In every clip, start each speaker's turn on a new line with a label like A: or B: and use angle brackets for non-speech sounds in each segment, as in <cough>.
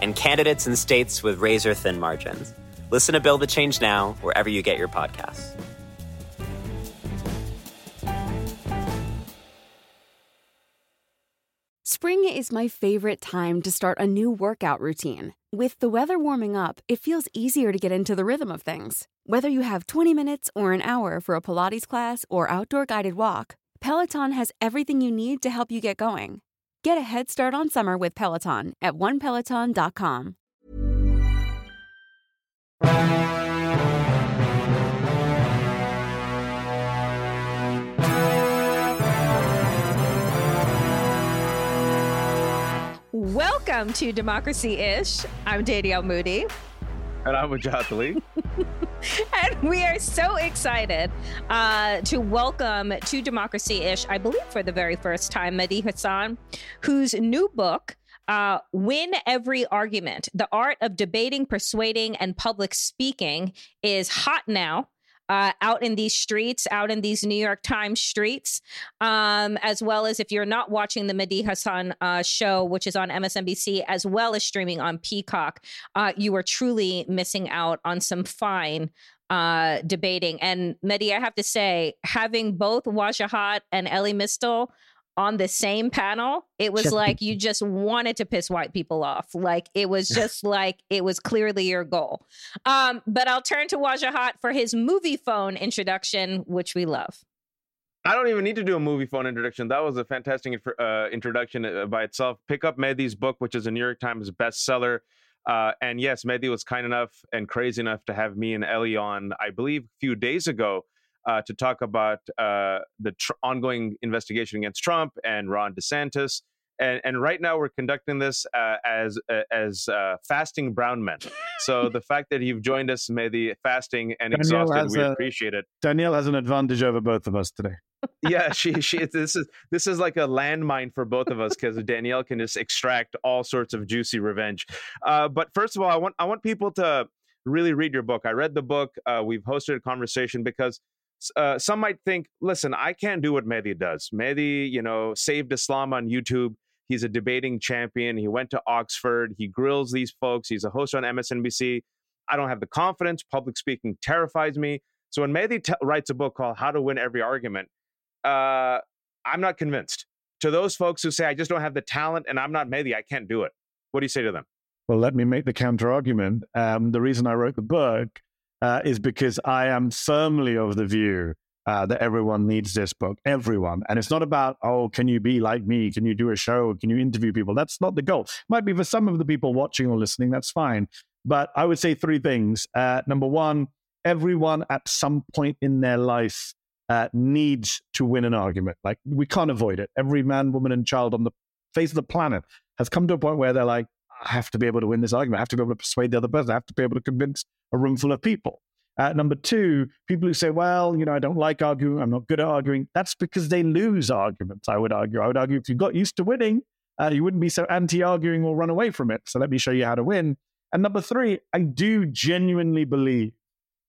A: and candidates in states with razor thin margins. Listen to Build the Change Now wherever you get your podcasts.
B: Spring is my favorite time to start a new workout routine. With the weather warming up, it feels easier to get into the rhythm of things. Whether you have 20 minutes or an hour for a Pilates class or outdoor guided walk, Peloton has everything you need to help you get going. Get a head start on summer with Peloton at onepeloton.com.
C: Welcome to Democracy Ish. I'm Danielle Moodie.
D: And I'm Wajahat Ali. <laughs> <laughs>
C: and we are so excited uh, to welcome to Democracy Ish, I believe for the very first time, Mehdi Hasan, whose new book, uh, Win Every Argument The Art of Debating, Persuading, and Public Speaking, is hot now uh, out in these streets, out in these New York Times streets, um, as well as if you're not watching the Mehdi Hasan uh, show, which is on MSNBC, as well as streaming on Peacock, uh, you are truly missing out on some fine uh, debating. And Mehdi, I have to say, having both Wajahat and Elie Mystal on the same panel, it was just like you just wanted to piss white people off. Like it was <laughs> just like it was clearly your goal. Um, but I'll turn to Wajahat for his Moviefone introduction, which we love.
D: I don't even need to do a Moviefone introduction. That was a fantastic uh, introduction uh, by itself. Pick up Mehdi's book, which is a New York Times bestseller. Uh, and yes, Mehdi was kind enough and crazy enough to have me and Elie on, I believe, a few days ago uh, to talk about uh, the tr- ongoing investigation against Trump and Ron DeSantis. And, and right now we're conducting this uh, as uh, as uh, fasting brown men. So <laughs> the fact that you've joined us, Mehdi fasting and Danielle exhausted, we a, appreciate it.
E: Danielle has an advantage over both of us today. <laughs>
D: yeah, she <laughs> she this is this is like a landmine for both of us because Danielle can just extract all sorts of juicy revenge. Uh, but first of all, I want I want people to really read your book. I read the book. Uh, we've hosted a conversation because uh, some might think, listen, I can't do what Mehdi does. Mehdi, you know, saved Islam on YouTube. He's a debating champion. He went to Oxford. He grills these folks. He's a host on MSNBC. I don't have the confidence. Public speaking terrifies me. So when Mehdi t- writes a book called How to Win Every Argument, uh, I'm not convinced. To those folks who say, I just don't have the talent and I'm not Mehdi, I can't do it. What do you say to them?
E: Well, let me make the counter argument. Um, the reason I wrote the book uh, is because I am firmly of the view uh, that everyone needs this book, everyone. And it's not about, oh, can you be like me? Can you do a show? Can you interview people? That's not the goal. Might be for some of the people watching or listening, that's fine. But I would say three things. Uh, number one, everyone at some point in their life uh, needs to win an argument. Like we can't avoid it. Every man, woman, and child on the face of the planet has come to a point where they're like, I have to be able to win this argument. I have to be able to persuade the other person. I have to be able to convince a room full of people. Uh, number two, people who say, well, you know, I don't like arguing, I'm not good at arguing, that's because they lose arguments, I would argue. I would argue if you got used to winning, uh, you wouldn't be so anti arguing or run away from it. So let me show you how to win. And number three, I do genuinely believe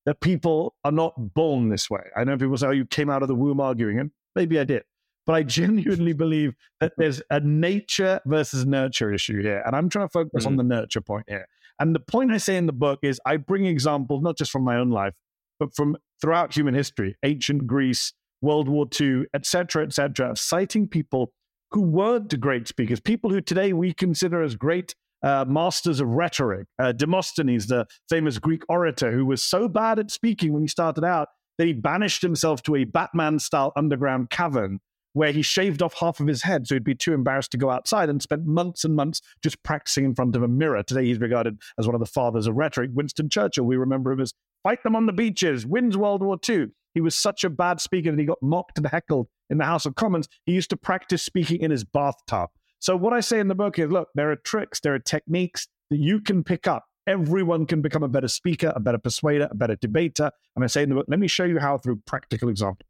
E: that people are not born this way. I know people say, oh, you came out of the womb arguing, and maybe I did. But I genuinely believe that there's a nature versus nurture issue here. And I'm trying to focus mm-hmm. on the nurture point here. And the point I say in the book is I bring examples not just from my own life, but from throughout human history, ancient Greece, World War II, etc., etc., citing people who weren't great speakers, people who today we consider as great uh, masters of rhetoric. Uh, Demosthenes, the famous Greek orator, who was so bad at speaking when he started out that he banished himself to a Batman style underground cavern where he shaved off half of his head so he'd be too embarrassed to go outside and spent months and months just practicing in front of a mirror. Today he's regarded as one of the fathers of rhetoric. Winston Churchill, we remember him as fight them on the beaches, wins World War II. He was such a bad speaker that he got mocked and heckled in the House of Commons. He used to practice speaking in his bathtub. So what I say in the book is, look, there are tricks, there are techniques that you can pick up everyone can become a better speaker, a better persuader, a better debater. And I say in the book, let me show you how through practical examples.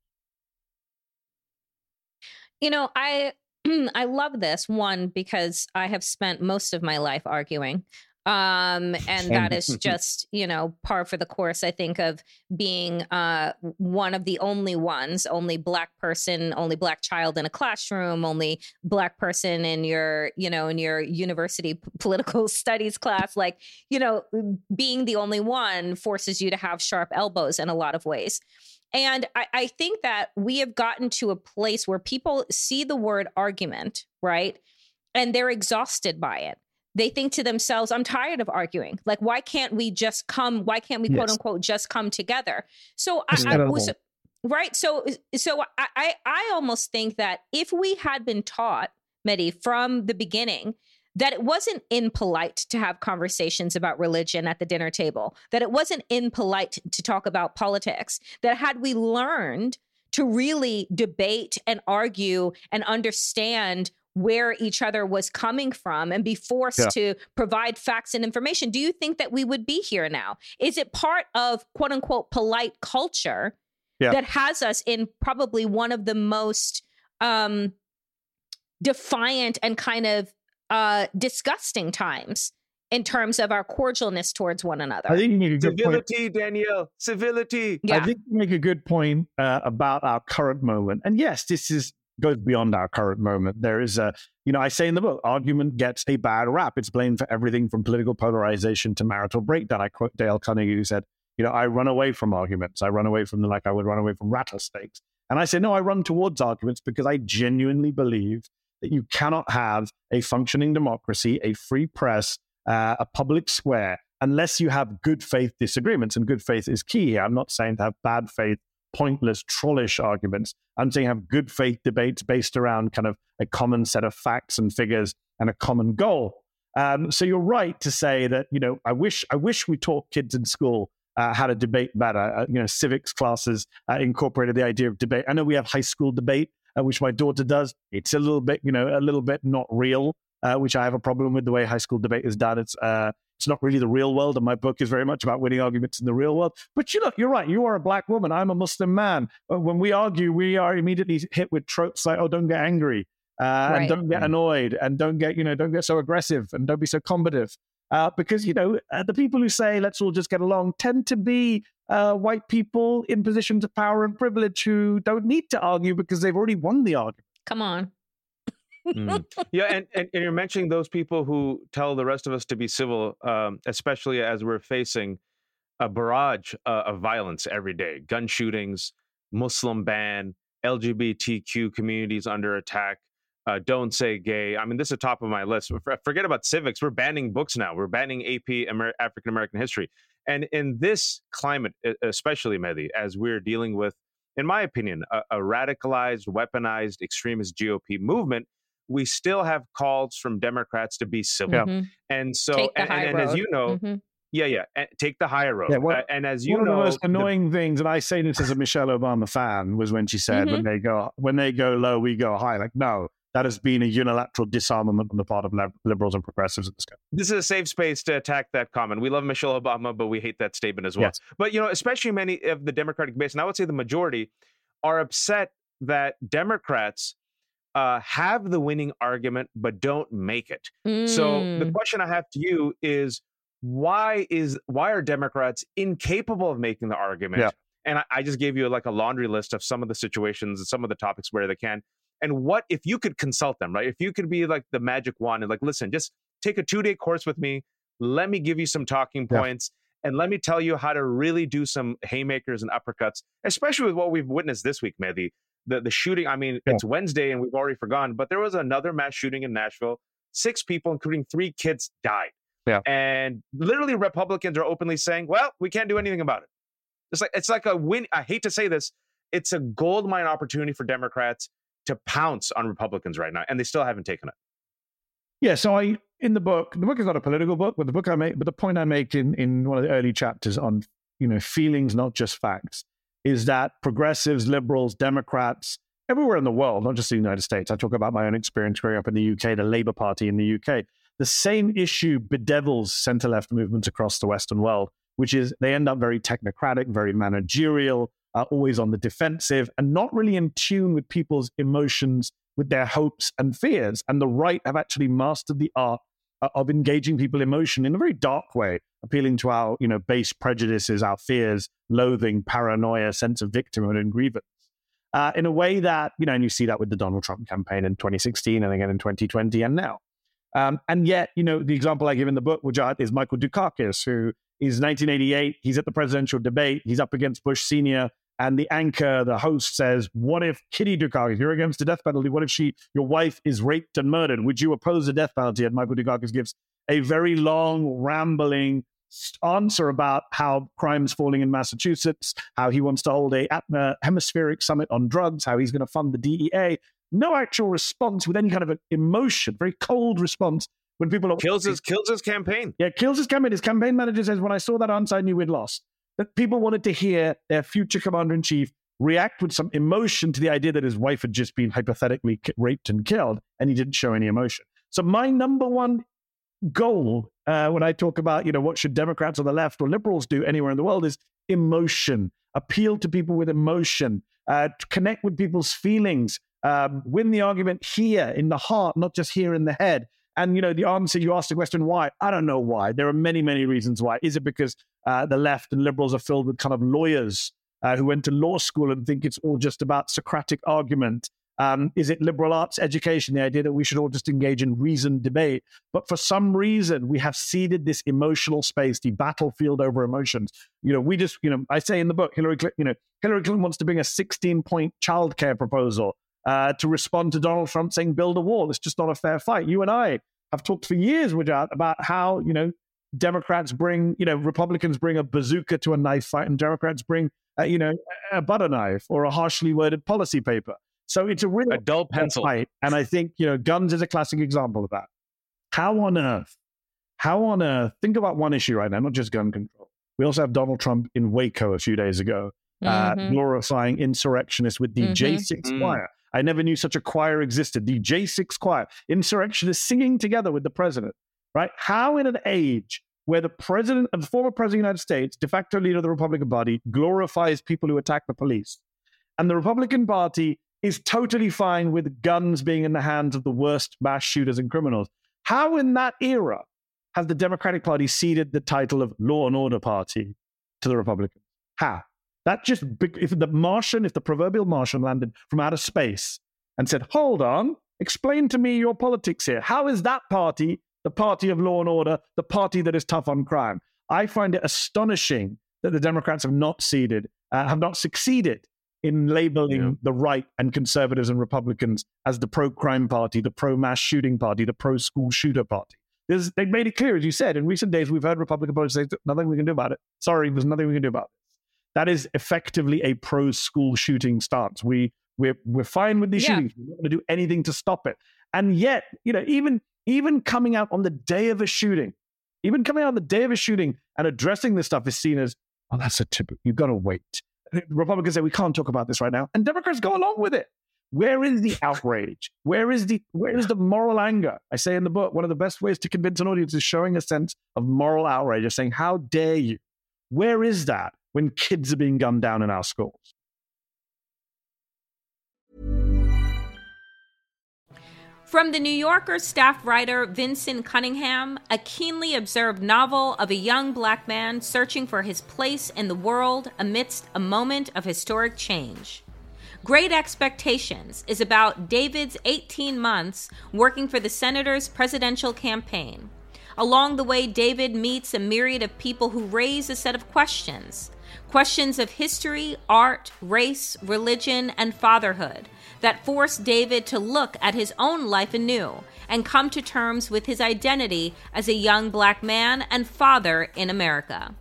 C: You know, I <clears throat> I love this one because I have spent most of my life arguing. Um, and that is <laughs> just, you know, par for the course, I think, of being uh, one of the only ones, only black person, only black child in a classroom, only black person in your, you know, in your university political <laughs> studies class. Like, you know, being the only one forces you to have sharp elbows in a lot of ways. And I, I think that we have gotten to a place where people see the word argument, right? And they're exhausted by it. They think to themselves, I'm tired of arguing. Like, why can't we just come? Why can't we, yes. quote unquote, just come together? So I, I was right. So, so I, I, I almost think that if we had been taught, Mehdi, from the beginning that it wasn't impolite to have conversations about religion at the dinner table, that it wasn't impolite to talk about politics, that had we learned to really debate and argue and understand where each other was coming from and be forced yeah. to provide facts and information, do you think that we would be here now? Is it part of quote unquote polite culture yeah. that has us in probably one of the most um, defiant and kind of uh, disgusting times in terms of our cordialness towards one another.
D: I think you make a good civility, point. Danielle, civility.
E: Yeah. I think you make a good point uh, about our current moment. And yes, this is goes beyond our current moment. There is a, you know, I say in the book, argument gets a bad rap. It's blamed for everything from political polarization to marital breakdown. I quote Dale Carnegie, who said, you know, I run away from arguments. I run away from them like I would run away from rattlesnakes. And I say, no, I run towards arguments because I genuinely believe that you cannot have a functioning democracy, a free press, uh, a public square, unless you have good faith disagreements. And good faith is key here. I'm not saying to have bad faith, pointless, trollish arguments. I'm saying have good faith debates based around kind of a common set of facts and figures and a common goal. Um, so you're right to say that you know I wish I wish we taught kids in school uh, how to debate better. Uh, you know, civics classes uh, incorporated the idea of debate. I know we have high school debate, uh, which my daughter does. It's a little bit, you know, a little bit not real, uh, which I have a problem with the way high school debate is done. It's uh, it's not really the real world, and my book is very much about winning arguments in the real world. But you look, you're right. You are a black woman. I'm a Muslim man. When we argue, we are immediately hit with tropes like, "Oh, don't get angry." Uh, right. and don't get annoyed and don't get you know don't get so aggressive and don't be so combative uh, because you know uh, the people who say let's all just get along tend to be uh, white people in positions of power and privilege who don't need to argue because they've already won the argument.
C: Come on.
D: mm. Yeah, and, and, and, you're mentioning those people who tell the rest of us to be civil, um, especially as we're facing a barrage uh, of violence every day gun shootings, Muslim ban, LGBTQ communities under attack uh, don't say gay. I mean, this is the top of my list. Forget about civics. We're banning books now. We're banning AP Amer- African American history. And in this climate, especially Mehdi, as we're dealing with, in my opinion, a, a radicalized, weaponized extremist GOP movement, we still have calls from Democrats to be civil. Mm-hmm. And so, and, and, as you know, mm-hmm. Yeah, yeah. And take the higher road. Yeah, well, uh, and as you know,
E: one
D: know,
E: of the most annoying the... things, and I say this as a Michelle Obama fan, was when she said, mm-hmm. "When they go, when they go low, we go high." Like, no, that has been a unilateral disarmament on the part of liberals and progressives in this country.
D: This is a safe space to attack that comment. We love Michelle Obama, but we hate that statement as well. Yes. But you know, especially many of the Democratic base, and I would say the majority, are upset that Democrats uh, have the winning argument but don't make it. Mm. So the mm. question I have to you is why is why are Democrats incapable of making the argument? Yeah. And I, I, just gave you like a laundry list of some of the situations and some of the topics where they can. And what if you could consult them, right? If you could be like the magic wand and like, listen, just take a two day course with me. Let me give you some talking points yeah. and let me tell you how to really do some haymakers and uppercuts, especially with what we've witnessed this week, Mehdi. The, the shooting, I mean, yeah. it's Wednesday and we've already forgotten, but there was another mass shooting in Nashville. Six people, including three kids, died. Yeah. And literally Republicans are openly saying, well, we can't do anything about it. It's like it's like a win. I hate to say this. It's a gold mine opportunity for Democrats to pounce on Republicans right now, and they still haven't taken it.
E: Yeah, so I in the book, the book is not a political book, but the book I make, but the point I make in in one of the early chapters on you know feelings, not just facts, is that progressives, liberals, Democrats, everywhere in the world, not just the United States. I talk about my own experience growing up in the UK, the Labour Party in the UK. the same issue bedevils center left movements across the Western world, which is they end up very technocratic, very managerial, uh, always on the defensive, and not really in tune with people's emotions, with their hopes and fears. And the right have actually mastered the art uh, of engaging people emotion in a very dark way, appealing to our you know base prejudices, our fears, loathing, paranoia, sense of victimhood, and grievance. Uh, in a way that, you know, and you see that with the Donald Trump campaign in 2016 and again in 2020 and now. Um, and yet, you know, the example I give in the book, which is Michael Dukakis, who is 1988. He's at the presidential debate. He's up against Bush Senior. And the anchor, the host says, What if Kitty Dukakis, you're against the death penalty, what if she, your wife is raped and murdered? Would you oppose the death penalty? And Michael Dukakis gives a very long, rambling answer about how crime's falling in Massachusetts, how he wants to hold a hemispheric summit on drugs, how he's going to fund the DEA. No actual response with any kind of emotion, very cold response when people are,
D: kills his kills his campaign.
E: Yeah, kills his campaign. His campaign manager says, "When I saw that answer, I knew we'd lost." That people wanted to hear their future commander in chief react with some emotion to the idea that his wife had just been hypothetically raped and killed, and he didn't show any emotion. So my number one goal uh, when I talk about, you know, what should Democrats on the left or liberals do anywhere in the world is emotion, appeal to people with emotion, uh, connect with people's feelings, um, win the argument here in the heart, not just here in the head. And you know, the answer you asked the question why? I don't know why. There are many, many reasons why. Is it because uh, the left and liberals are filled with kind of lawyers uh, who went to law school and think it's all just about Socratic argument um, is it liberal arts education, the idea that we should all just engage in reasoned debate? But for some reason, we have ceded this emotional space, the battlefield over emotions. You know, we just, you know, I say in the book, Hillary Clinton, you know, Hillary Clinton wants to bring a 16 point childcare proposal uh, to respond to Donald Trump saying, build a wall. It's just not a fair fight. You and I have talked for years, Rajat, about how, you know, Democrats bring, you know, Republicans bring a bazooka to a knife fight and Democrats bring, uh, you know, a butter knife or a harshly worded policy paper. So it's a real
D: a dull pencil.
E: Fight. And I think, you know, guns is a classic example of that. How on earth, how on earth, think about one issue right now, not just gun control. We also have Donald Trump in Waco a few days ago, uh, mm-hmm. uh, glorifying insurrectionists with the mm-hmm. J6 mm. choir. I never knew such a choir existed. The J6 choir, insurrectionists singing together with the president, right? How in an age where the president and former president of the United States, de facto leader of the Republican Party, glorifies people who attack the police, and the Republican Party is totally fine with guns being in the hands of the worst mass shooters and criminals. How, in that era, has the Democratic Party ceded the title of law and order party to the Republicans? How? That just, if the Martian, if the proverbial Martian landed from outer space and said, hold on, explain to me your politics here. How is that party the party of law and order, the party that is tough on crime? I find it astonishing that the Democrats have not ceded, uh, have not succeeded in labeling yeah. the right and conservatives and Republicans as the pro crime party, the pro mass shooting party, the pro school shooter party. There's, they made it clear, as you said, in recent days, we've heard Republican politicians say, nothing we can do about it. Sorry, there's nothing we can do about it. That is effectively a pro school shooting stance. We, we're, we're fine with these yeah. shootings. We're not going to do anything to stop it. And yet, you know, even, even coming out on the day of a shooting, even coming out on the day of a shooting and addressing this stuff is seen as, oh, that's a tip. You've got to wait. <laughs> Republicans say we can't talk about this right now, and Democrats go along with it. Where is the <laughs> outrage? Where is the where is the moral anger? I say in the book, one of the best ways to convince an audience is showing a sense of moral outrage, of saying, "How dare you?" Where is that when kids are being gunned down in our schools?
C: From the New Yorker staff writer Vinson Cunningham, a keenly observed novel of a young black man searching for his place in the world amidst a moment of historic change. Great Expectations is about David's 18 months working for the senator's presidential campaign. Along the way, David meets a myriad of people who raise a set of questions questions of history, art, race, religion, and fatherhood that forced David to look at his own life anew and come to terms with his identity as a young black man and father in America.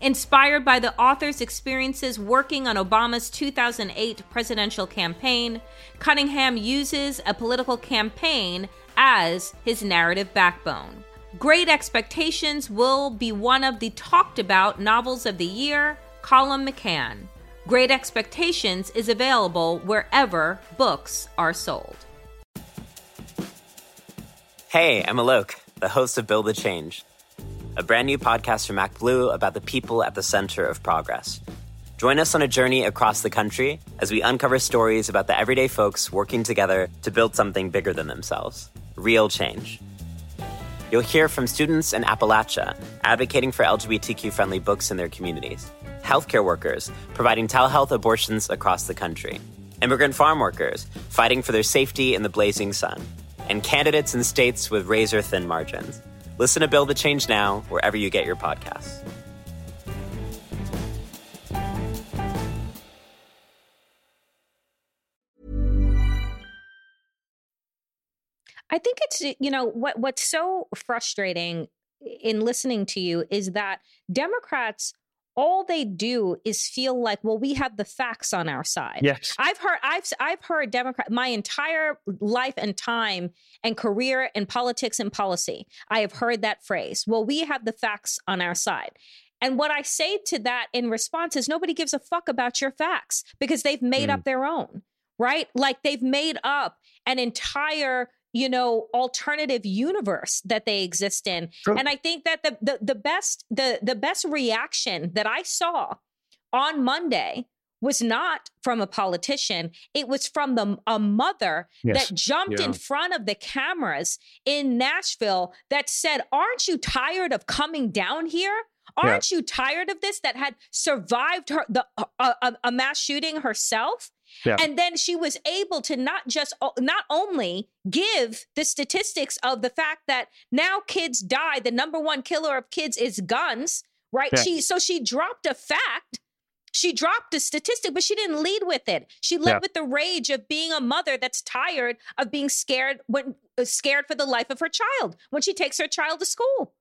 C: Inspired by the author's experiences working on Obama's 2008 presidential campaign, Cunningham uses a political campaign as his narrative backbone. Great Expectations will be one of the talked about novels of the year, Colum McCann. Great Expectations is available wherever books are sold.
A: Hey, I'm Alok the host of Build the Change, a brand new podcast from ActBlue about the people at the center of progress. Join us on a journey across the country as we uncover stories about the everyday folks working together to build something bigger than themselves real change. You'll hear from students in Appalachia advocating for LGBTQ friendly books in their communities, healthcare workers providing telehealth abortions across the country, immigrant farm workers fighting for their safety in the blazing sun, and candidates in states with razor thin margins. Listen to Build the Change Now wherever you get your podcasts.
C: I think it's you know what what's so frustrating in listening to you is that Democrats all they do is feel like well we have the facts on our side.
E: Yes.
C: I've heard I've I've heard Democrat my entire life and time and career in politics and policy. I have heard that phrase. Well we have the facts on our side. And what I say to that in response is nobody gives a fuck about your facts because they've made mm. up their own, right? Like they've made up an entire you know alternative universe that they exist in and i think that the, the the best the the best reaction that i saw on monday was not from a politician it was from the a mother yes. that jumped yeah. in front of the cameras in Nashville that said aren't you tired of coming down here aren't yeah. you tired of this that had survived her the a, a mass shooting herself yeah. And then she was able to not just not only give the statistics of the fact that now kids die, the number one killer of kids is guns, right? Yeah. She so she dropped a fact. She dropped a statistic, but she didn't lead with it. She led yeah. with the rage of being a mother that's tired of being scared when uh, scared for the life of her child when she takes her child to school.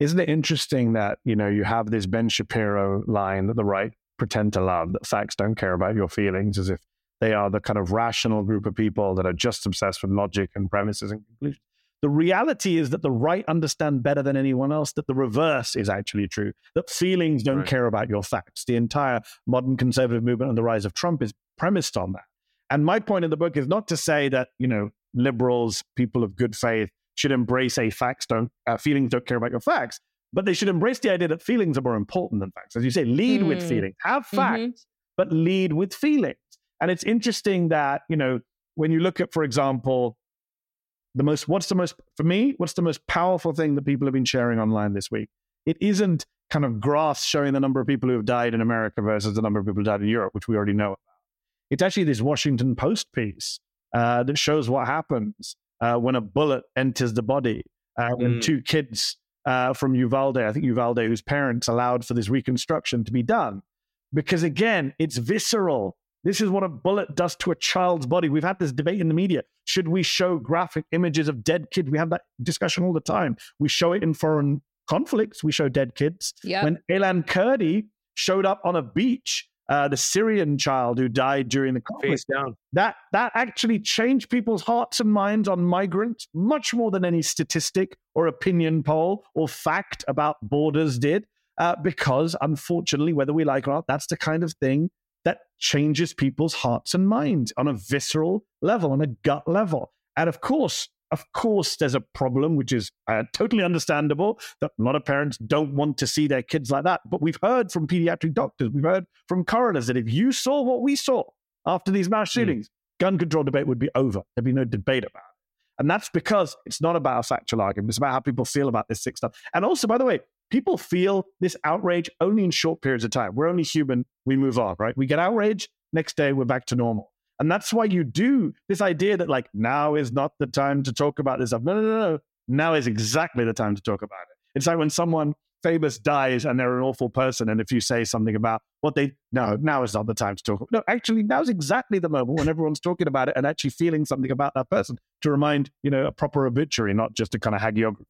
E: Isn't it interesting that you know you have this Ben Shapiro line that the right pretend to love, that facts don't care about your feelings, as if they are the kind of rational group of people that are just obsessed with logic and premises and conclusions. The reality is that the right understand better than anyone else that the reverse is actually true, that feelings don't right. care about your facts. The entire modern conservative movement and the rise of Trump is premised on that. And my point in the book is not to say that, you know, liberals, people of good faith, should embrace a facts don't, uh, feelings don't care about your facts. But they should embrace the idea that feelings are more important than facts. As you say, lead mm. with feelings, have mm-hmm. facts, mm-hmm. but lead with feelings. And it's interesting that, you know, when you look at, for example, the most, what's the most, for me, what's the most powerful thing that people have been sharing online this week? It isn't kind of graphs showing the number of people who have died in America versus the number of people who died in Europe, which we already know about. It's actually this Washington Post piece uh, that shows what happens uh, when a bullet enters the body, uh, when mm. two kids uh, from Uvalde, I think Uvalde, whose parents allowed for this reconstruction to be done. Because again, it's visceral. This is what a bullet does to a child's body. We've had this debate in the media. Should we show graphic images of dead kids? We have that discussion all the time. We show it in foreign conflicts. We show dead kids.
C: Yep.
E: When Aylan Kurdi showed up on a beach uh, the Syrian child who died during the conflict. That that actually changed people's hearts and minds on migrants much more than any statistic or opinion poll or fact about borders did. Uh, because unfortunately, whether we like it or not, that's the kind of thing that changes people's hearts and minds on a visceral level, on a gut level. And of course, of course, there's a problem, which is uh, totally understandable that a lot of parents don't want to see their kids like that. But we've heard from pediatric doctors, we've heard from coroners that if you saw what we saw after these mass hmm. shootings, mm. gun control debate would be over. There'd be no debate about it. And that's because it's not about a factual argument. It's about how people feel about this sick stuff. And also, by the way, people feel this outrage only in short periods of time. We're only human. We move on, right? We get outraged. Next day, we're back to normal. And that's why you do this idea that like now is not the time to talk about this stuff. No, no, no, no. Now is exactly the time to talk about it. It's like when someone famous dies and they're an awful person. And if you say something about what they no, now is not the time to talk. No, actually, now is exactly the moment when everyone's talking about it and actually feeling something about that person to remind, you know, a proper obituary, not just a kind of hagiography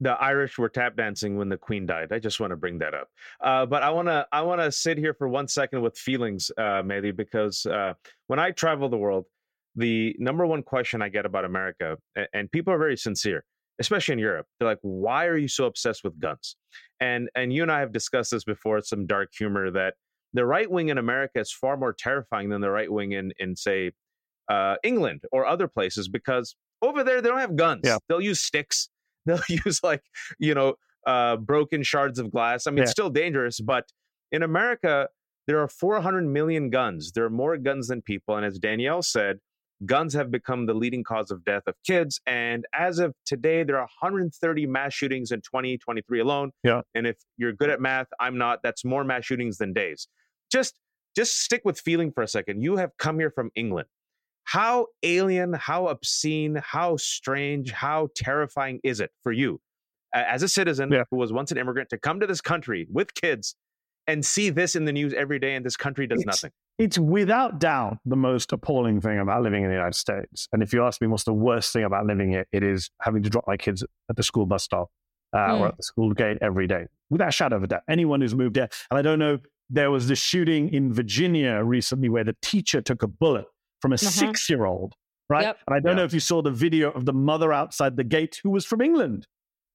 D: the Irish were tap dancing when the Queen died. I just want to bring that up. Uh, but I want to I want to sit here for one second with feelings, uh, Mehdi, because uh, when I travel the world, the number one question I get about America, and, people are very sincere, especially in Europe. They're like, "Why are you so obsessed with guns?" And and you and I have discussed this before. Some dark humor that the right wing in America is far more terrifying than the right wing in in say uh, England or other places because Over there, they don't have guns.
E: Yeah.
D: They'll use sticks. <laughs> They'll use like you know uh, broken shards of glass. I mean,
E: Yeah.
D: it's still dangerous, but in America, there are 400 million guns. There are more guns than people, and as Danielle said, guns have become the leading cause of death of kids. And as of today, there are 130 mass shootings in 2023 alone.
E: Yeah.
D: And if you're good at math, I'm not. That's more mass shootings than days. Just just stick with feeling for a second. You have come here from England. How alien, how obscene, how strange, how terrifying is it for you as a citizen
E: Yeah.
D: who was once an immigrant to come to this country with kids and see this in the news every day and this country does
E: It's-
D: nothing?
E: It's without doubt the most appalling thing about living in the United States. And if you ask me what's the worst thing about living here, it is having to drop my kids at the school bus stop uh, or
C: Mm.
E: at the school gate every day, without a shadow of a doubt. Anyone who's moved here, and I don't know, there was this shooting in Virginia recently where the teacher took a bullet from a
C: Uh-huh.
E: six year old, right?
C: Yep.
E: And I don't
D: Yeah.
E: know if you saw the video of the mother outside the gate who was from England,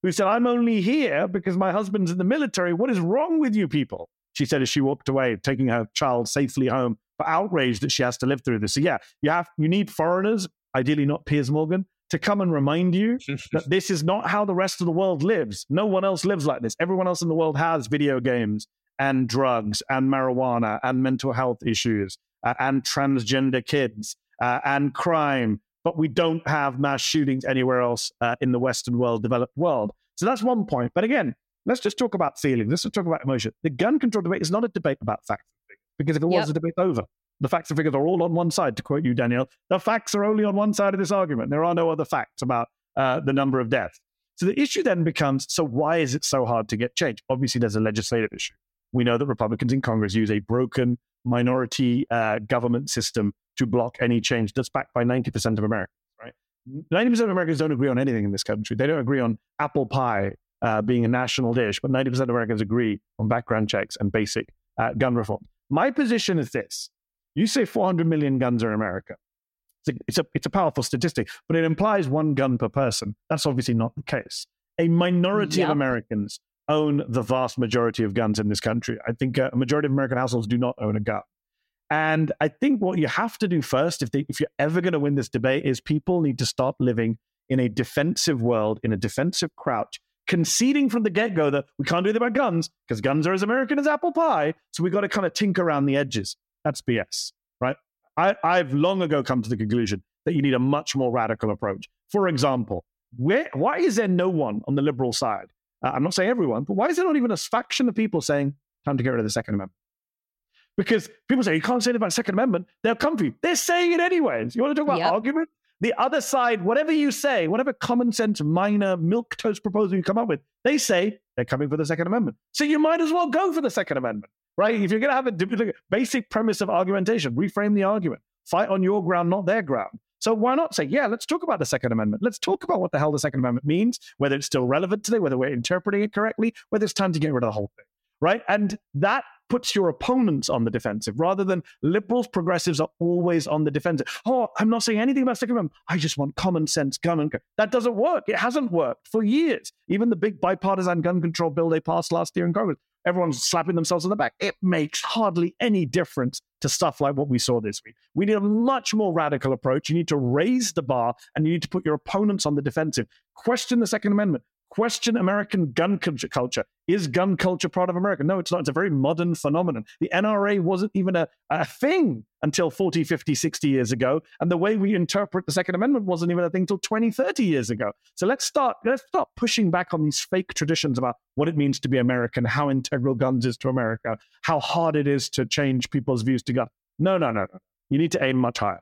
E: who said, I'm only here because my husband's in the military. What is wrong with you people? She said as she walked away, taking her child safely home, but outraged that she has to live through this. So yeah, you have you need foreigners, ideally not Piers Morgan, to come and remind you <laughs> that this is not how the rest of the world lives. No one else lives like this. Everyone else in the world has video games and drugs and marijuana and mental health issues uh, and transgender kids uh, and crime, but we don't have mass shootings anywhere else uh, in the Western world, developed world. So that's one point. But again, let's just talk about feelings. Let's just talk about emotion. The gun control debate is not a debate about facts because if it was,
C: Yep.
E: the debate's over. The facts and figures are all on one side, to quote you, Danielle. The facts are only on one side of this argument. There are no other facts about uh, the number of deaths. So the issue then becomes so why is it so hard to get change? Obviously, there's a legislative issue. We know that Republicans in Congress use a broken minority uh, government system to block any change that's backed by 90% of Americans, right? 90% of Americans don't agree on anything in this country. They don't agree on apple pie uh, being a national dish, but 90% of Americans agree on background checks and basic uh, gun reform. My position is this you say 400 million guns are in America. It's a, it's, a, it's a powerful statistic, but it implies one gun per person. That's obviously not the case. A minority of Americans own the vast majority of guns in this country. I think uh, a majority of American households do not own a gun. And I think what you have to do first, if, they, if you're ever going to win this debate, is people need to start living in a defensive world, in a defensive crouch, conceding from the get go that we can't do anything about guns because guns are as American as apple pie. So we've got to kind of tinker around the edges. That's BS, right? I, I've long ago come to the conclusion that you need a much more radical approach. For example, where, why is there no one on the liberal side? Uh, I'm not saying everyone, but why is there not even a faction of people saying, time to get rid of the Second Amendment? Because people say, you can't say anything about Second Amendment. They'll come for you. They're saying it anyways. You want to talk about
C: Yep.
E: argument? The other side, whatever you say, whatever common sense, minor milk toast proposal you come up with, they say they're coming for the Second Amendment. So you might as well go for the Second Amendment, right? If you're going to have a basic premise of argumentation, reframe the argument, fight on your ground, not their ground. So why not say, yeah, let's talk about the Second Amendment. Let's talk about what the hell the Second Amendment means, whether it's still relevant today, whether we're interpreting it correctly, whether it's time to get rid of the whole thing, right? And that puts your opponents on the defensive rather than liberals, progressives are always on the defensive. Oh, I'm not saying anything about Second Amendment. I just want common sense gun and that doesn't work. It hasn't worked for years. Even the big bipartisan gun control bill they passed last year in Congress, everyone's slapping themselves on the back. It makes hardly any difference to stuff like what we saw this week. We need a much more radical approach. You need to raise the bar and you need to put your opponents on the defensive. Question the Second Amendment. Question American gun culture-. Is gun culture part of America? No, it's not. It's a very modern phenomenon. The NRA wasn't even a, a thing until 40, 50, 60 years ago. And the way we interpret the Second Amendment wasn't even a thing until 20, 30 years ago. So let's start, let's start pushing back on these fake traditions about what it means to be American, how integral guns is to America, how hard it is to change people's views to gun. No, no, no, no. You need to aim much higher.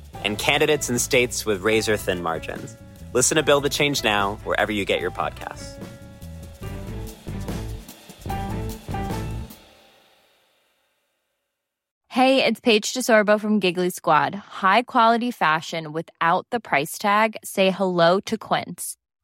A: and candidates in states with razor thin margins. Listen to Build the Change now, wherever you get your podcasts.
F: Hey, it's Paige DeSorbo from Giggly Squad. High quality fashion without the price tag. Say hello to Quince.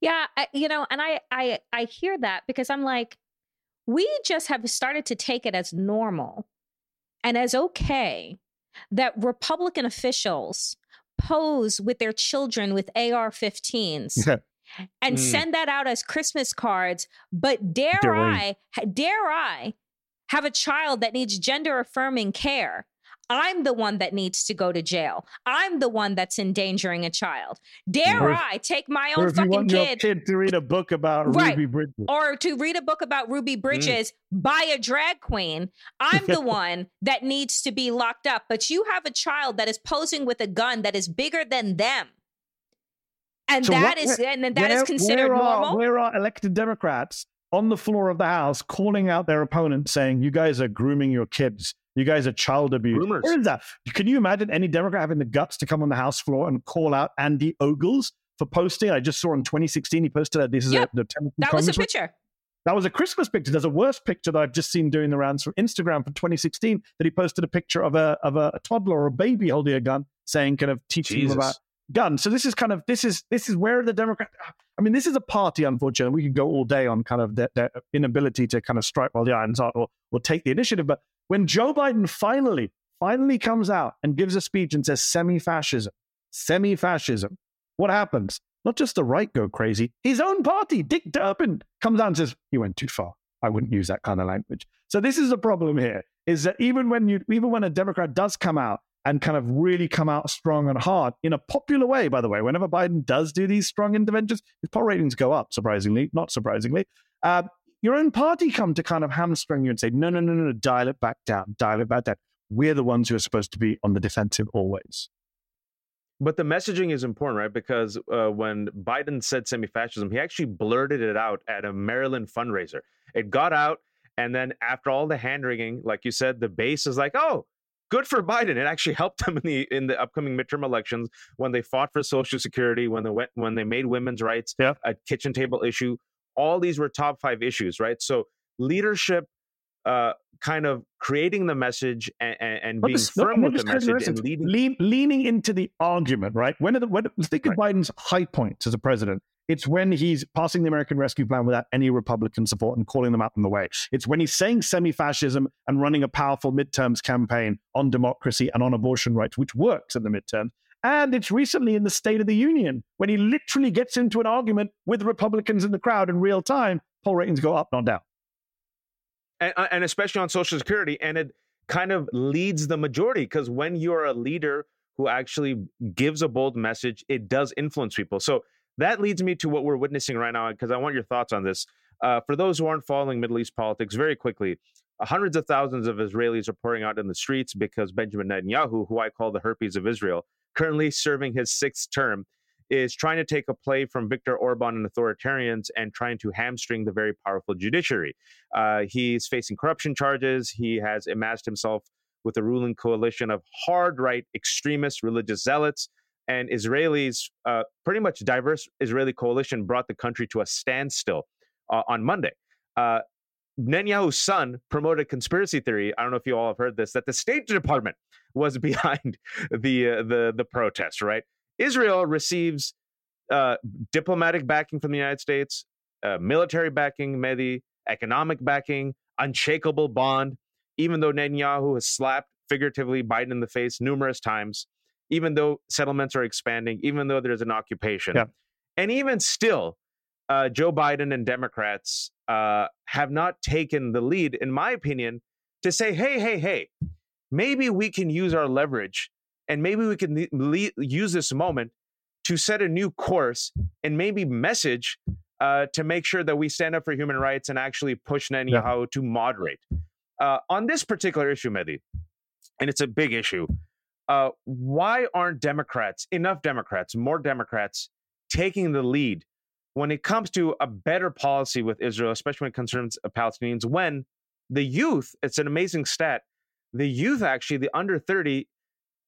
C: Yeah, I, you know, and I, I I hear that because I'm like, we just have started to take it as normal and as okay that Republican officials pose with their children with AR 15s and
E: Mm.
C: send that out as Christmas cards. But dare
E: Dare
C: I, dare I have a child that needs gender affirming care? I'm the one that needs to go to jail. I'm the one that's endangering a child. Dare
E: Or
C: I take my own fucking kid
E: kid to read a book about
C: Right.
E: Ruby Bridges.
C: or to read a book about Ruby
E: Mm.
C: Bridges by a drag queen, I'm the <laughs> one that needs to be locked up. But you have a child that is posing with a gun that is bigger than them. And
E: So
C: that
E: what-
C: is and that is considered
E: where are,
C: normal.
E: Where are elected Democrats on the floor of the House calling out their opponent saying, "You guys are grooming your kids. You guys are child abuse."
D: Groomers.
E: Where is that? Can you imagine any Democrat having the guts to come on the House floor and call out Andy Ogles for posting? I just saw in 2016 he posted that this is
C: Yep.
E: a, the Tennessee
C: that was a picture.
E: That was a Christmas picture. There's a worse picture that I've just seen doing the rounds from Instagram from 2016 that he posted a picture of a of a, toddler or a baby holding a gun, saying kind of teaching
D: Jesus.
E: them about guns. So this is kind of this is this is where the Democrat. I mean, this is a party. Unfortunately, we could go all day on kind of their, their inability to kind of strike while the iron's hot or or take the initiative. But when Joe Biden finally finally comes out and gives a speech and says semi-fascism, semi-fascism, what happens? Not just the right go crazy. His own party, Dick Durbin, comes out and says, "You went too far. I wouldn't use that kind of language." So this is the problem here: is that even when you, even when a Democrat does come out and kind of really come out strong and hard in a popular way, by the way, whenever Biden does do these strong interventions, his poll ratings go up. Surprisingly, not surprisingly, uh, your own party come to kind of hamstring you and say, "No, no, no, no, dial it back down, dial it back down." We're the ones who are supposed to be on the defensive always.
D: But the messaging is important, right? Because uh, when Biden said semi-fascism, he actually blurted it out at a Maryland fundraiser. It got out, and then after all the hand wringing, like you said, the base is like, "Oh, good for Biden." It actually helped them in the in the upcoming midterm elections when they fought for Social Security, when they went when they made women's rights
E: Yeah.
D: a kitchen table issue. All these were top five issues, right? So leadership. Uh, kind of creating the message and, and, being
E: just-
D: firm
E: not
D: with the message and leading
E: lean, leaning into the argument, right? When, are the, when think of Biden's high points as a president. It's when he's passing the American Rescue Plan without any Republican support and calling them out on the way. It's when he's saying semi-fascism and running a powerful midterms campaign on democracy and on abortion rights, which works in the midterms. And it's recently in the State of the Union when he literally gets into an argument with Republicans in the crowd in real time. Poll ratings go up, not down.
D: and, uh, and especially on social security and it kind of leads the majority because when you're a leader who actually gives a bold message it does influence people so that leads me to what we're witnessing right now because i want your thoughts on this uh, for those who aren't following middle east politics very quickly hundreds of thousands of israelis are pouring out in the streets because benjamin netanyahu who i call the herpes of israel currently serving his sixth term is trying to take a play from Viktor Orban and authoritarians and trying to hamstring the very powerful judiciary. Uh, he's facing corruption charges. He has amassed himself with a ruling coalition of hard right extremists, religious zealots, and Israelis. Uh, pretty much diverse Israeli coalition brought the country to a standstill uh, on Monday. Uh, Netanyahu's son promoted conspiracy theory. I don't know if you all have heard this that the State Department was <laughs> behind the uh, the the protest. Right? Israel receives uh, diplomatic backing from the United States, uh, military backing, Mehdi, economic backing, unshakable bond. Even though Netanyahu has slapped figuratively Biden in the face numerous times, even though settlements are expanding, even though there's an occupation,
E: Yeah.
D: and even still, uh, Joe Biden and Democrats uh, have not taken the lead, in my opinion, to say, hey, hey, hey, maybe we can use our leverage and maybe we can le- use this moment to set a new course and maybe message uh, to make sure that we stand up for human rights and actually push Netanyahu yeah. to moderate. Uh, on this particular issue, Mehdi, and it's a big issue, uh, why aren't Democrats, enough Democrats, more Democrats, taking the lead when it comes to a better policy with Israel, especially when it concerns Palestinians, when the youth, it's an amazing stat, the youth actually, the under 30,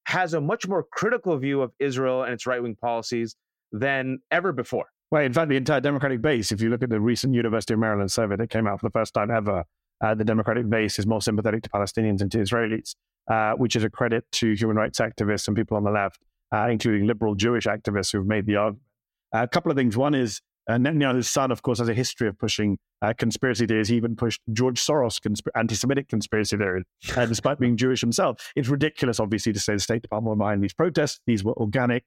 D: has a much more critical view of Israel and its right wing policies than ever before.
E: Well, in fact, the entire Democratic base, if you look at the recent University of Maryland survey that came out for the first time ever, uh, the Democratic base is more sympathetic to Palestinians and to Israelis, uh, which is a credit to human rights activists and people on the left, uh, including liberal Jewish activists who've made the argument. A couple of things. One is uh, Netanyahu's son, of course, has a history of pushing uh, conspiracy theories. He even pushed George Soros consp- anti-Semitic conspiracy theories, uh, despite being Jewish himself. It's ridiculous, obviously, to say the State Department were behind these protests. These were organic,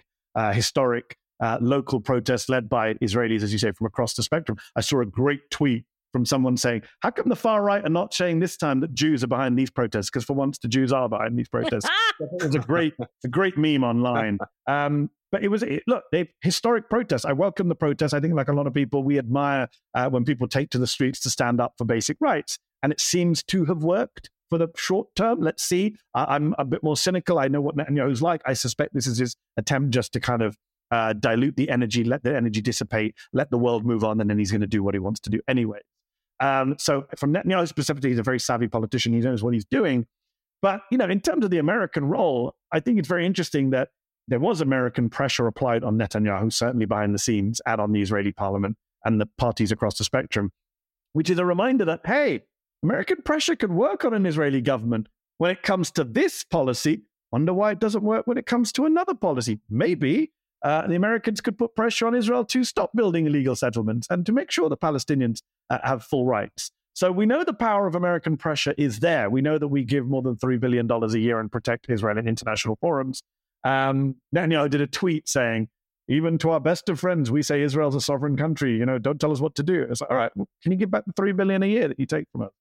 E: historic, uh, local protests led by Israelis, as you say, from across the spectrum. I saw a great tweet from someone saying, "How come the far right are not saying this time that Jews are behind these protests? Because for once, the Jews are behind these protests." <laughs> it was a great, a great meme online. Um, but it was it, look, they historic protests. I welcome the protests. I think, like a lot of people, we admire uh, when people take to the streets to stand up for basic rights, and it seems to have worked for the short term. Let's see. I'm a bit more cynical. I know what Netanyahu's like. I suspect this is his attempt just to kind of uh, dilute the energy, let the energy dissipate, let the world move on, and then he's going to do what he wants to do anyway. Um, so from Netanyahu's perspective, he's a very savvy politician. He knows what he's doing. But you know, in terms of the American role, I think it's very interesting that there was American pressure applied on Netanyahu, certainly behind the scenes, and on the Israeli parliament and the parties across the spectrum, which is a reminder that, hey, American pressure could work on an Israeli government when it comes to this policy. Wonder why it doesn't work when it comes to another policy. Maybe uh, the Americans could put pressure on Israel to stop building illegal settlements and to make sure the Palestinians uh, have full rights. So we know the power of American pressure is there. We know that we give more than $3 billion a year and protect Israel in international forums. Um, Netanyahu did a tweet saying, even to our best of friends, we say Israel's a sovereign country. You know, don't tell us what to do. It's like, all right, can you give back the three billion a year that you take from us?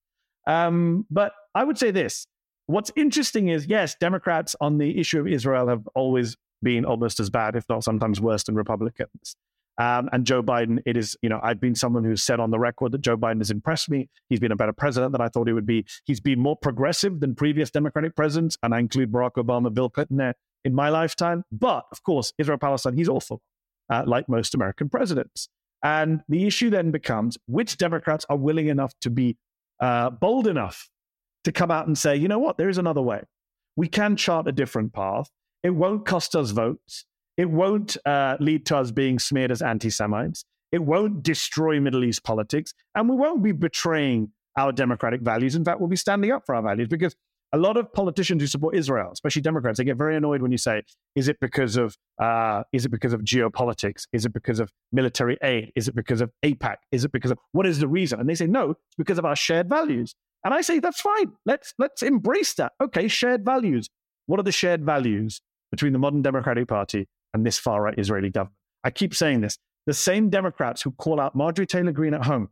E: Um, but I would say this: what's interesting is, yes, Democrats on the issue of Israel have always been almost as bad, if not sometimes worse, than Republicans. Um, and Joe Biden, it is, you know, I've been someone who's said on the record that Joe Biden has impressed me. He's been a better president than I thought he would be. He's been more progressive than previous Democratic presidents, and I include Barack Obama, Bill Clinton there in my lifetime. But of course, Israel Palestine, he's awful, uh, like most American presidents. And the issue then becomes which Democrats are willing enough to be uh, bold enough to come out and say, you know what, there is another way. We can chart a different path. It won't cost us votes. It won't uh, lead to us being smeared as anti Semites. It won't destroy Middle East politics. And we won't be betraying our democratic values. In fact, we'll be standing up for our values because a lot of politicians who support Israel, especially Democrats, they get very annoyed when you say, "Is it because of uh, is it because of geopolitics? Is it because of military aid? Is it because of AIPAC? Is it because of what is the reason?" And they say, "No, it's because of our shared values." And I say, "That's fine. Let's let's embrace that. Okay, shared values. What are the shared values between the modern Democratic Party and this far right Israeli government?" I keep saying this. The same Democrats who call out Marjorie Taylor Greene at home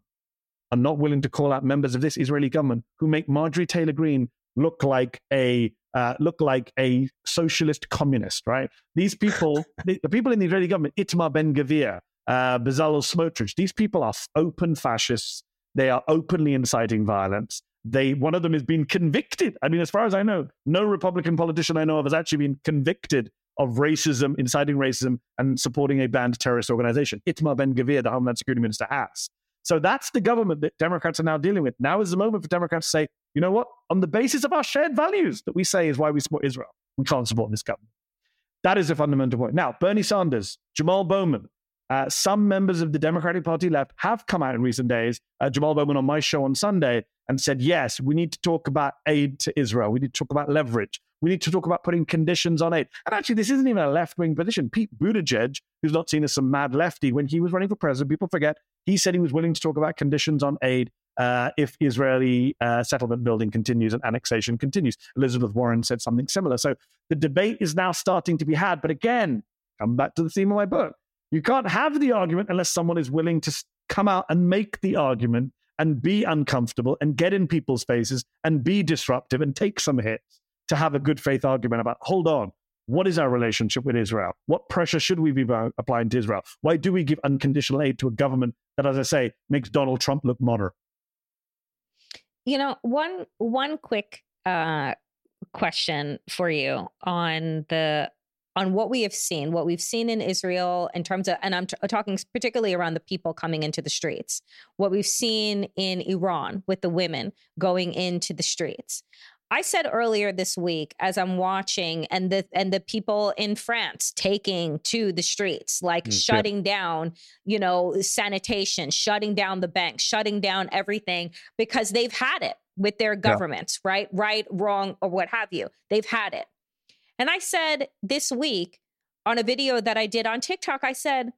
E: are not willing to call out members of this Israeli government who make Marjorie Taylor Greene look like a uh, look like a socialist communist, right? These people, <laughs> the, the, people in the Israeli government, Itamar Ben Gvir, uh, Bezalel Smotrich, these people are open fascists. They are openly inciting violence. They one of them has been convicted. I mean, as far as I know, no Republican politician I know of has actually been convicted of racism, inciting racism, and supporting a banned terrorist organization. Itamar Ben Gvir, the Homeland Security Minister, has. So that's the government that Democrats are now dealing with. Now is the moment for Democrats to say, you know what? On the basis of our shared values that we say is why we support Israel, we can't support this government. That is a fundamental point. Now, Bernie Sanders, Jamal Bowman, uh, some members of the Democratic Party left have come out in recent days. Uh, Jamal Bowman on my show on Sunday and said, yes, we need to talk about aid to Israel. We need to talk about leverage. We need to talk about putting conditions on aid. And actually, this isn't even a left wing position. Pete Buttigieg, who's not seen as some mad lefty, when he was running for president, people forget, he said he was willing to talk about conditions on aid uh, if Israeli uh, settlement building continues and annexation continues. Elizabeth Warren said something similar. So the debate is now starting to be had. But again, come back to the theme of my book. You can't have the argument unless someone is willing to come out and make the argument and be uncomfortable and get in people's faces and be disruptive and take some hits to have a good faith argument about hold on, what is our relationship with Israel? What pressure should we be applying to Israel? Why do we give unconditional aid to a government that, as I say, makes Donald Trump look moderate?
C: You know, one one quick uh, question for you on the on what we have seen, what we've seen in Israel in terms of, and I'm t- talking particularly around the people coming into the streets, what we've seen in Iran with the women going into the streets. I said earlier this week as I'm watching and the and the people in France taking to the streets like mm, shutting yeah. down, you know, sanitation, shutting down the banks, shutting down everything because they've had it with their governments, yeah. right? Right, wrong or what have you. They've had it. And I said this week on a video that I did on TikTok I said,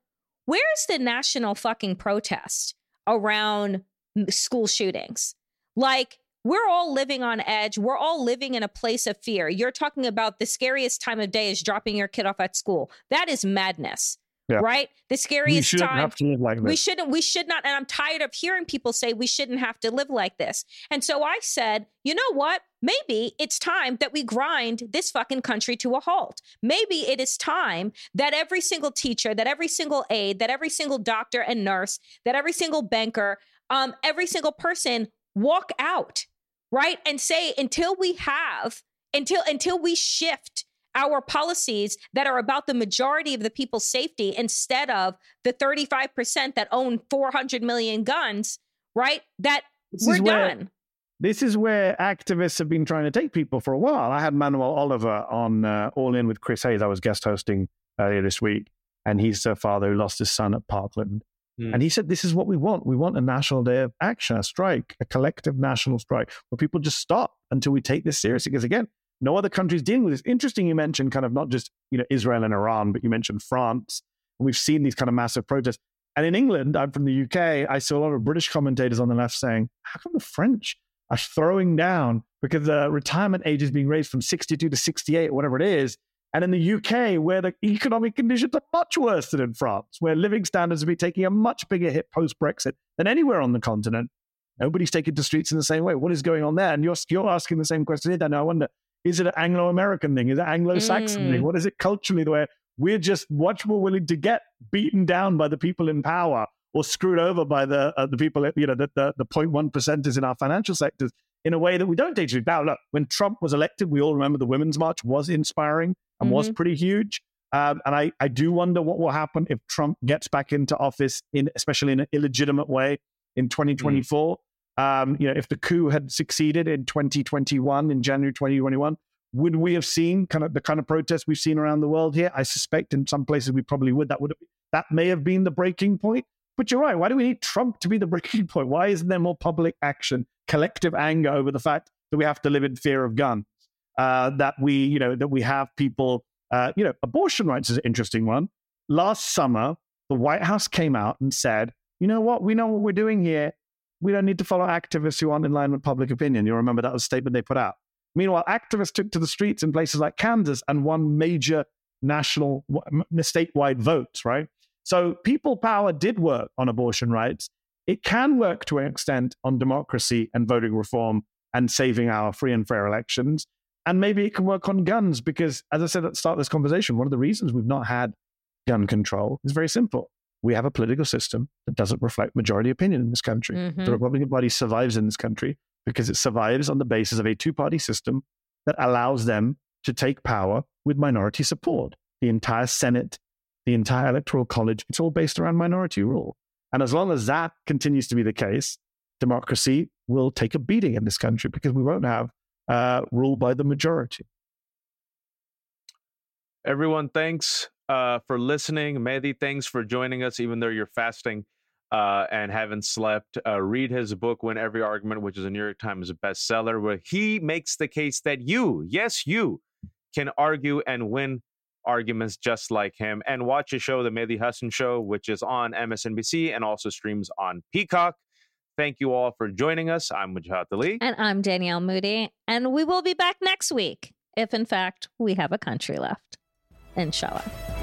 C: "Where's the national fucking protest around school shootings?" Like we're all living on edge. We're all living in a place of fear. You're talking about the scariest time of day is dropping your kid off at school. That is madness. Yeah. Right? The scariest
E: we
C: time.
E: Have to live like this.
C: We shouldn't, we should not. And I'm tired of hearing people say we shouldn't have to live like this. And so I said, you know what? Maybe it's time that we grind this fucking country to a halt. Maybe it is time that every single teacher, that every single aide, that every single doctor and nurse, that every single banker, um, every single person walk out right? And say until we have, until until we shift our policies that are about the majority of the people's safety instead of the 35% that own 400 million guns, right? That this we're done.
E: This is where activists have been trying to take people for a while. I had Manuel Oliver on uh, All In with Chris Hayes. I was guest hosting earlier this week, and he's a father who lost his son at Parkland. Mm. And he said, This is what we want. We want a national day of action, a strike, a collective national strike where people just stop until we take this seriously. Because again, no other countries dealing with this. Interesting, you mentioned kind of not just you know Israel and Iran, but you mentioned France. And we've seen these kind of massive protests. And in England, I'm from the UK, I saw a lot of British commentators on the left saying, How come the French are throwing down because the retirement age is being raised from 62 to 68, whatever it is? And in the UK, where the economic conditions are much worse than in France, where living standards have been taking a much bigger hit post Brexit than anywhere on the continent, nobody's taking to streets in the same way. What is going on there? And you're, you're asking the same question. I know. I wonder, is it an Anglo American thing? Is it Anglo Saxon mm. thing? What is it culturally the way we're just much more willing to get beaten down by the people in power or screwed over by the uh, the people, you know, the, the, the 0.1 percenters in our financial sectors in a way that we don't take to. Now, look, when Trump was elected, we all remember the Women's March was inspiring and mm-hmm. was pretty huge. Um, and I, I do wonder what will happen if Trump gets back into office, in especially in an illegitimate way in 2024. Mm. Um, you know, if the coup had succeeded in 2021, in January 2021, would we have seen kind of the kind of protests we've seen around the world here? I suspect in some places we probably would. That would have, that may have been the breaking point. But you're right. Why do we need Trump to be the <laughs> breaking point? Why isn't there more public action, collective anger over the fact that we have to live in fear of guns? uh, that we, you know, that we have people, uh, you know, abortion rights is an interesting one. Last summer, the White House came out and said, you know what, we know what we're doing here. We don't need to follow activists who aren't in line with public opinion. You'll remember that was a statement they put out. Meanwhile, activists took to the streets in places like Kansas and won major national, statewide votes, right? So people power did work on abortion rights. It can work to an extent on democracy and voting reform and saving our free and fair elections. And maybe it can work on guns because, as I said at the start of this conversation, one of the reasons we've not had gun control is very simple. We have a political system that doesn't reflect majority opinion in this country. Mm-hmm. The Republican Party survives in this country because it survives on the basis of a two party system that allows them to take power with minority support. The entire Senate, the entire Electoral College, it's all based around minority rule. And as long as that continues to be the case, democracy will take a beating in this country because we won't have uh, ruled by the majority.
D: Everyone, thanks uh, for listening. Mehdi, thanks for joining us, even though you're fasting uh, and haven't slept. Uh, read his book, Win Every Argument, which is a New York Times bestseller, where he makes the case that you, yes, you, can argue and win arguments just like him. And watch his show, The Mehdi Hasan Show, which is on MSNBC and also streams on Peacock. Thank you all for joining us. I'm Wajahat Ali.
C: And I'm Danielle Moodie. And we will be back next week if, in fact, we have a country left. Inshallah.